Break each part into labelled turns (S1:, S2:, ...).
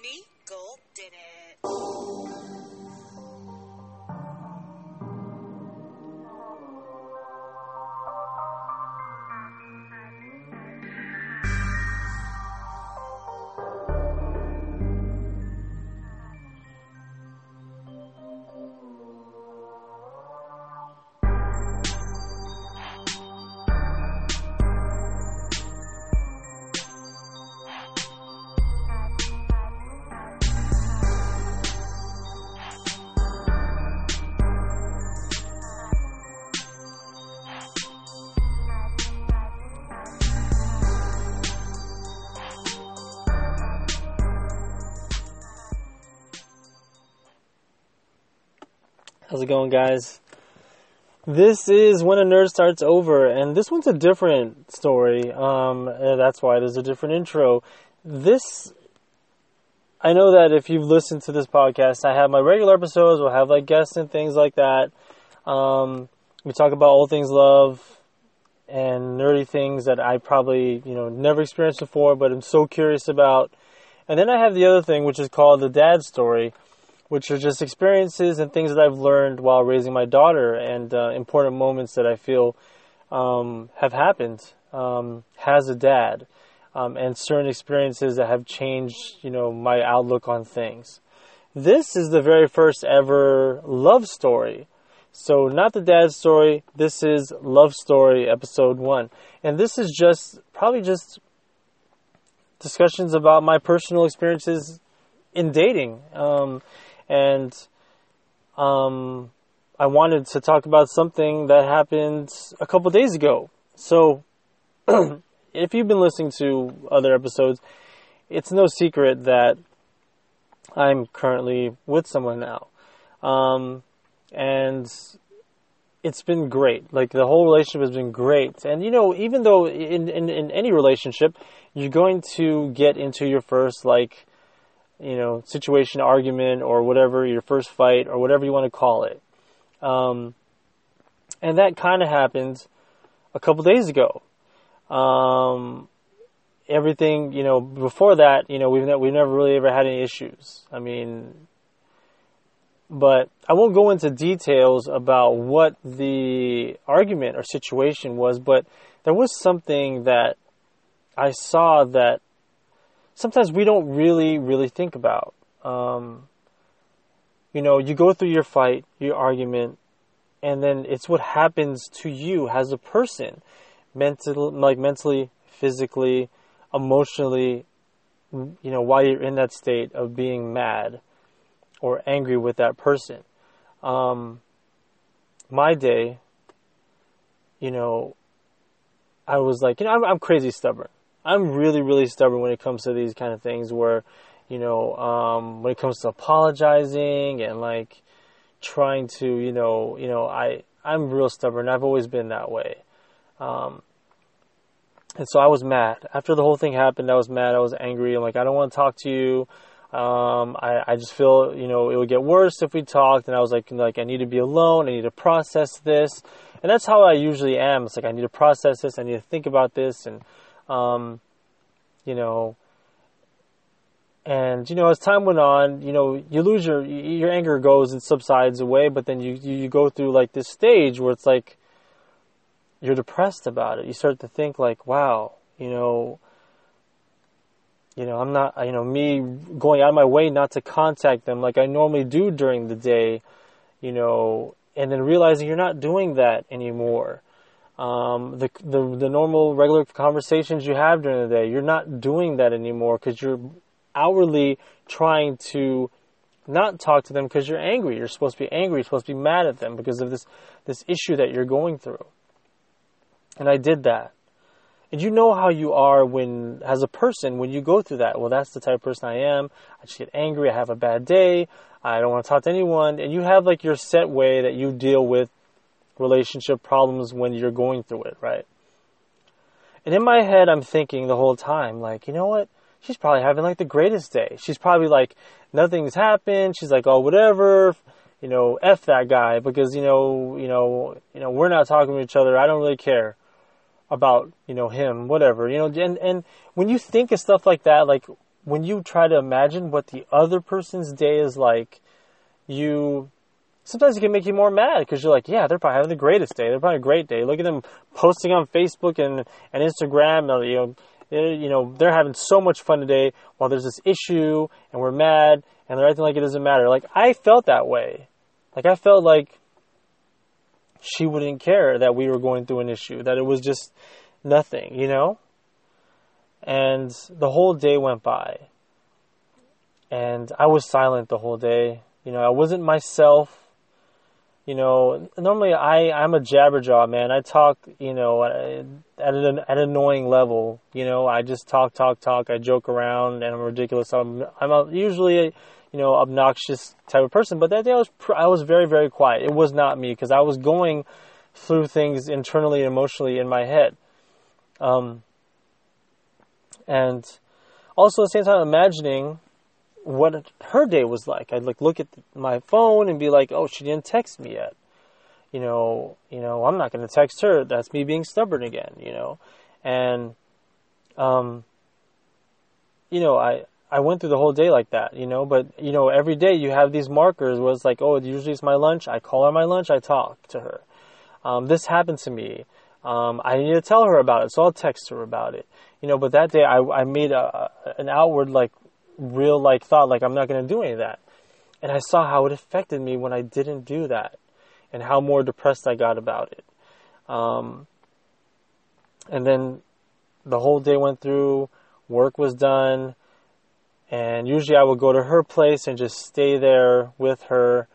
S1: Me, Gold did it.
S2: How's it going, guys? This is when a nerd starts over, and this one's a different story. Um, that's why there's a different intro. This, I know that if you've listened to this podcast, I have my regular episodes. We'll have like guests and things like that. Um, we talk about all things love and nerdy things that I probably you know never experienced before, but I'm so curious about. And then I have the other thing, which is called the dad story which are just experiences and things that I've learned while raising my daughter and uh, important moments that I feel um, have happened um, as a dad um, and certain experiences that have changed, you know, my outlook on things. This is the very first ever love story. So not the dad story. This is love story episode one, and this is just probably just discussions about my personal experiences in dating. Um, and um, I wanted to talk about something that happened a couple days ago. So, if you've been listening to other episodes, it's no secret that I'm currently with someone now, um, and it's been great. Like the whole relationship has been great. And you know, even though in in, in any relationship, you're going to get into your first like you know, situation, argument, or whatever, your first fight, or whatever you want to call it. Um, and that kind of happened a couple days ago. Um, everything, you know, before that, you know, we've, ne- we've never really ever had any issues. I mean, but I won't go into details about what the argument or situation was, but there was something that I saw that sometimes we don't really, really think about. Um, you know, you go through your fight, your argument, and then it's what happens to you as a person, mental, like mentally, physically, emotionally. You know, while you're in that state of being mad or angry with that person. Um, my day, you know, I was like, you know, I'm, I'm crazy stubborn. I'm really, really stubborn when it comes to these kind of things where, you know, um, when it comes to apologizing and like trying to, you know, you know, I, I'm real stubborn. I've always been that way. Um, and so I was mad. After the whole thing happened, I was mad. I was angry. I'm like, I don't want to talk to you. Um, I, I just feel, you know, it would get worse if we talked. And I was like, like, I need to be alone. I need to process this. And that's how I usually am. It's like, I need to process this. I need to think about this. And, um, you know, and you know, as time went on, you know, you lose your your anger goes and subsides away, but then you you, go through like this stage where it's like you're depressed about it. You start to think like, wow, you know, you know, I'm not, you know, me going out of my way not to contact them like I normally do during the day, you know, and then realizing you're not doing that anymore um, the, the the normal regular conversations you have during the day. You're not doing that anymore because you're outwardly trying to not talk to them because you're angry. You're supposed to be angry. You're supposed to be mad at them because of this this issue that you're going through. And I did that. And you know how you are when, as a person, when you go through that. Well, that's the type of person I am. I just get angry. I have a bad day. I don't want to talk to anyone. And you have like your set way that you deal with relationship problems when you're going through it, right? And in my head, I'm thinking the whole time, like, you know what? She's probably having like the greatest day. She's probably like, nothing's happened. She's like, oh, whatever, you know, f that guy because you know, you know, you know, we're not talking to each other. I don't really care about you know him, whatever, you know. And and when you think of stuff like that, like when you try to imagine what the other person's day is like, you sometimes it can make you more mad because you're like, yeah, they're probably having the greatest day. They're probably a great day. Look at them posting on Facebook and, and Instagram. Uh, you know, they're, you know, they're having so much fun today while there's this issue and we're mad and they're acting like it doesn't matter. Like, I felt that way. Like, I felt like she wouldn't care that we were going through an issue, that it was just nothing, you know? And the whole day went by. And I was silent the whole day. You know, I wasn't myself you know, normally I I'm a jabberjaw man. I talk, you know, at an at an annoying level. You know, I just talk, talk, talk. I joke around, and I'm ridiculous. I'm I'm a, usually a, you know obnoxious type of person, but that day I was I was very very quiet. It was not me because I was going through things internally and emotionally in my head. Um, and also at the same time imagining what her day was like. I'd like look at my phone and be like, "Oh, she didn't text me yet." You know, you know, I'm not going to text her. That's me being stubborn again. You know, and um, you know, I I went through the whole day like that. You know, but you know, every day you have these markers. Was like, oh, usually it's my lunch. I call her my lunch. I talk to her. Um, this happened to me. Um, I need to tell her about it, so I'll text her about it. You know, but that day I, I made a, an outward like real like thought like I'm not going to do any of that. And I saw how it affected me when I didn't do that and how more depressed I got about it. Um, and then the whole day went through, work was done, and usually I would go to her place and just stay there with her,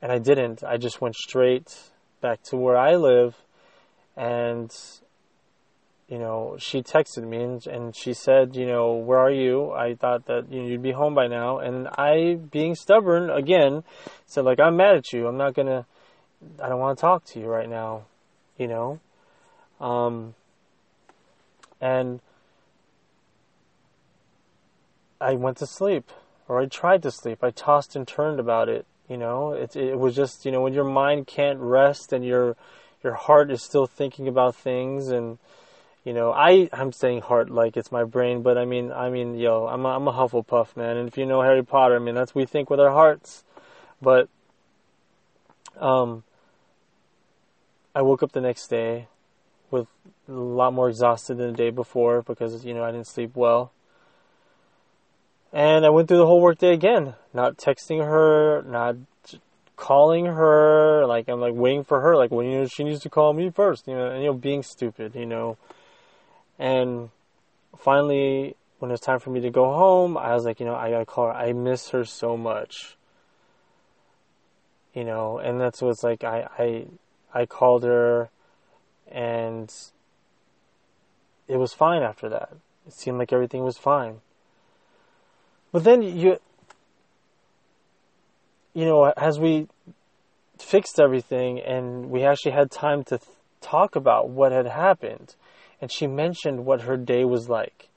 S2: and I didn't. I just went straight back to where I live and you know, she texted me and, and she said, you know, where are you? I thought that you know, you'd be home by now. And I, being stubborn again, said, like, I'm mad at you. I'm not going to, I don't want to talk to you right now, you know? Um, and I went to sleep or I tried to sleep. I tossed and turned about it, you know? It, it was just, you know, when your mind can't rest and your, your heart is still thinking about things and, you know, I I'm saying heart like it's my brain, but I mean I mean yo, I'm a, I'm a Hufflepuff man, and if you know Harry Potter, I mean that's we think with our hearts. But um, I woke up the next day with a lot more exhausted than the day before because you know I didn't sleep well. And I went through the whole workday again, not texting her, not calling her, like I'm like waiting for her, like when you know she needs to call me first, you know, and you know being stupid, you know. And finally, when it's time for me to go home, I was like, you know, I gotta call her. I miss her so much. You know, and that's what's like. I I I called her, and it was fine after that. It seemed like everything was fine. But then you, you know, as we fixed everything and we actually had time to th- talk about what had happened and she mentioned what her day was like.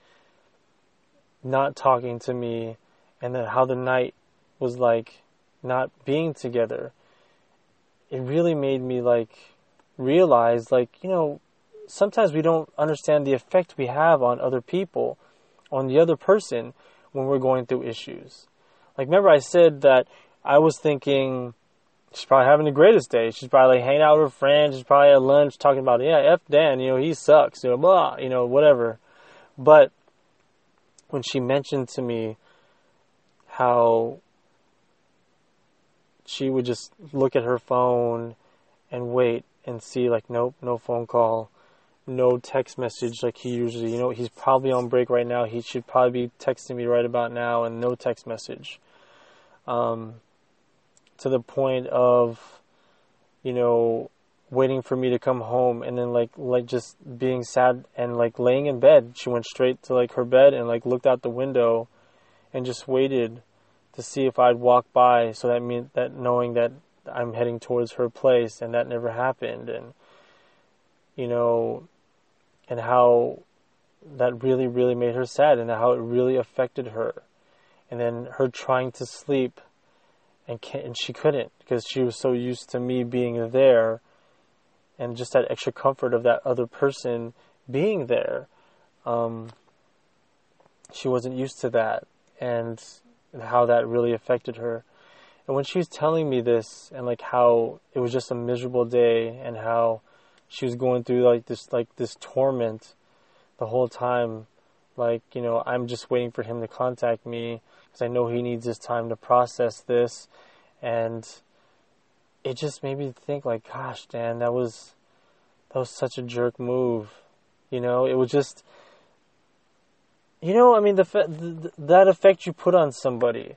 S2: Not talking to me and then how the night was like not being together. It really made me like realize like you know sometimes we don't understand the effect we have on other people on the other person when we're going through issues. Like remember i said that i was thinking she's probably having the greatest day. She's probably hanging out with her friends. She's probably at lunch talking about, yeah, F Dan, you know, he sucks, you know, blah, you know, whatever. But when she mentioned to me how she would just look at her phone and wait and see, like, nope, no phone call, no text message like he usually, you know, he's probably on break right now. He should probably be texting me right about now and no text message. Um, to the point of, you know, waiting for me to come home and then like like just being sad and like laying in bed. She went straight to like her bed and like looked out the window and just waited to see if I'd walk by so that mean that knowing that I'm heading towards her place and that never happened and you know and how that really really made her sad and how it really affected her and then her trying to sleep and and she couldn't because she was so used to me being there and just that extra comfort of that other person being there um, she wasn't used to that and how that really affected her. And when she was telling me this and like how it was just a miserable day and how she was going through like this like this torment the whole time like you know I'm just waiting for him to contact me because I know he needs his time to process this. And it just made me think like gosh Dan that was that was such a jerk move. You know it was just you know I mean the, the that effect you put on somebody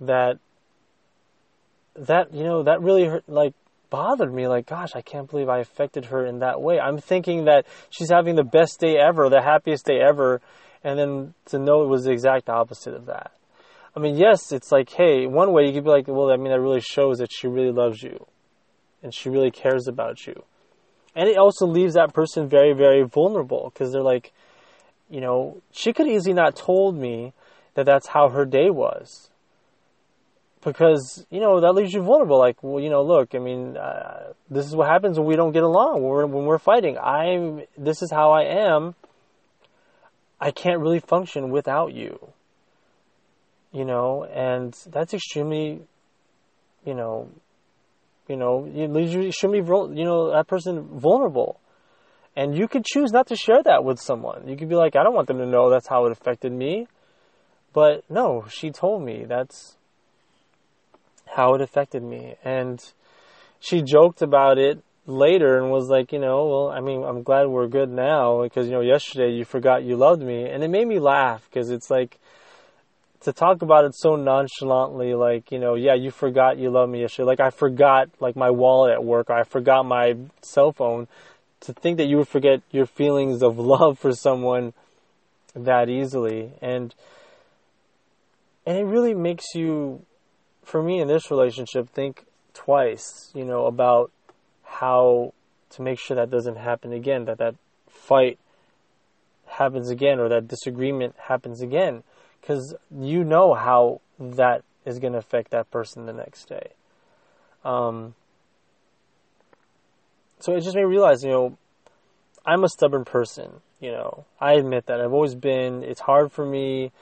S2: that that you know that really hurt like bothered me. Like gosh i can't believe i affected her in that way. I'm thinking that she's having the best day ever the happiest day ever and then to know it was the exact opposite of that i mean yes it's like hey one way you could be like well i mean that really shows that she really loves you and she really cares about you and it also leaves that person very very vulnerable because they're like you know she could easily not told me that that's how her day was because you know that leaves you vulnerable. Like, well, you know, look, I mean, uh, this is what happens when we don't get along when we're, when we're fighting. I'm this is how I am. I can't really function without you. You know, and that's extremely, you know, you know, you extremely, you know, that person vulnerable. And you could choose not to share that with someone. You could be like, I don't want them to know that's how it affected me. But no, she told me that's how it affected me. And she joked about it later and was like, you know, well, I mean, I'm glad we're good now because, you know, yesterday you forgot you loved me. And it made me laugh because it's like, to talk about it so nonchalantly, like, you know, yeah, you forgot you loved me yesterday. Like, I forgot, like, my wallet at work, or I forgot my cell phone. To think that you would forget your feelings of love for someone that easily. And, and it really makes you for me in this relationship, think twice, you know, about how to make sure that doesn't happen again, that that fight happens again or that disagreement happens again, because you know how that is going to affect that person the next day. Um, so it just made me realize, you know, I'm a stubborn person. You know, I admit that I've always been. It's hard for me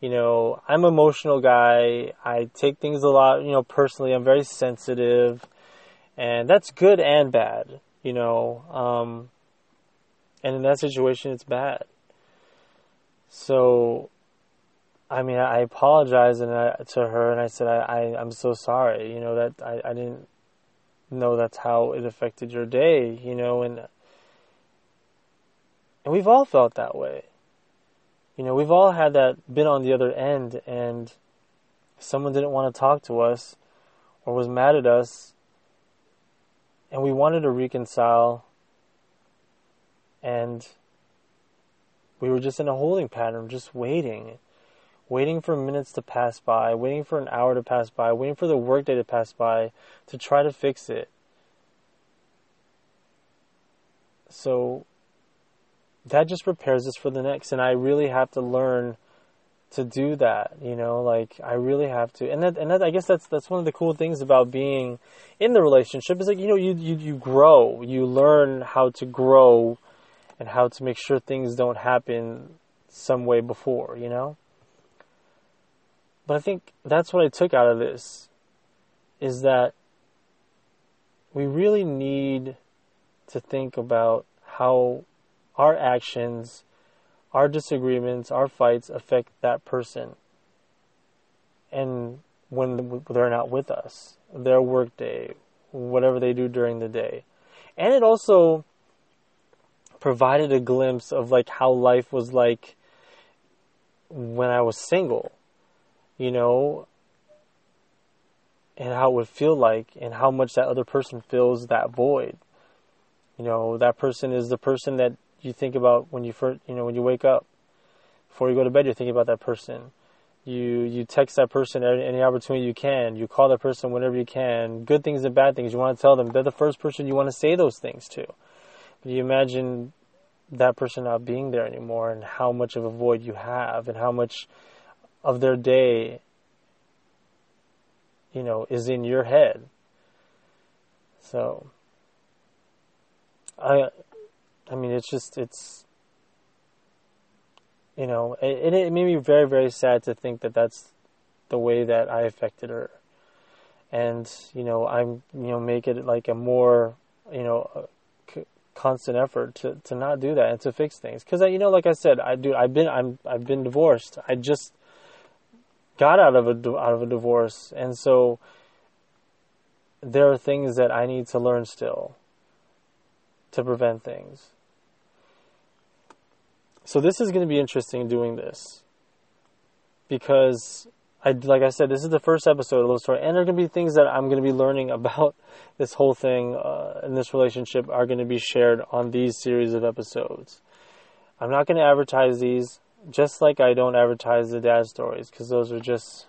S2: you know, I'm an emotional guy. I take things a lot, you know, personally. I'm very sensitive, and that's good and bad, you know. Um, and in that situation, it's bad. So, I mean, I apologized and I, to her, and I said, I, I, I'm so sorry, you know, that I, I didn't know that's how it affected your day, you know, and and we've all felt that way you know, we've all had that been on the other end and someone didn't want to talk to us or was mad at us and we wanted to reconcile and we were just in a holding pattern, just waiting, waiting for minutes to pass by, waiting for an hour to pass by, waiting for the workday to pass by to try to fix it. So that just prepares us for the next. And I really have to learn to do that, you know, like I really have to. And that, and that, I guess that's, that's one of the cool things about being in the relationship is like, you know, you, you, you grow, you learn how to grow and how to make sure things don't happen some way before, you know? But I think that's what I took out of this is that we really need to think about how our actions, our disagreements, our fights affect that person. And when they're not with us, their work day, whatever they do during the day. And it also provided a glimpse of like how life was like when I was single, you know, and how it would feel like and how much that other person fills that void. You know, that person is the person that you think about when you first, you know, when you wake up. Before you go to bed, you're thinking about that person. You you text that person at any opportunity you can. You call that person whenever you can. Good things and bad things. You want to tell them. They're the first person you want to say those things to. But you imagine that person not being there anymore and how much of a void you have and how much of their day you know is in your head so i I mean, it's just it's you know, it, it made me very, very sad to think that that's the way that I affected her. And, you know, I'm, you know, make it like a more, you know, constant effort to, to not do that and to fix things. Cause you know, like I said, I do, I've been, I'm, I've been divorced. I just got out of a, out of a divorce. And so there are things that I need to learn still to prevent things. So this is going to be interesting doing this because I, like I said, this is the first episode of Love Story, and there are going to be things that I'm going to be learning about this whole thing uh, and this relationship are going to be shared on these series of episodes. I'm not going to advertise these, just like I don't advertise the dad stories, because those are just.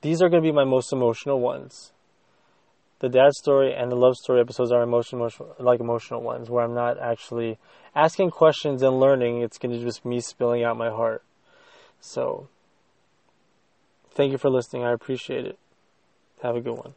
S2: These are going to be my most emotional ones. The dad story and the love story episodes are emotional, like emotional ones, where I'm not actually asking questions and learning. It's going to just me spilling out my heart. So Thank you for listening. I appreciate it. Have a good one.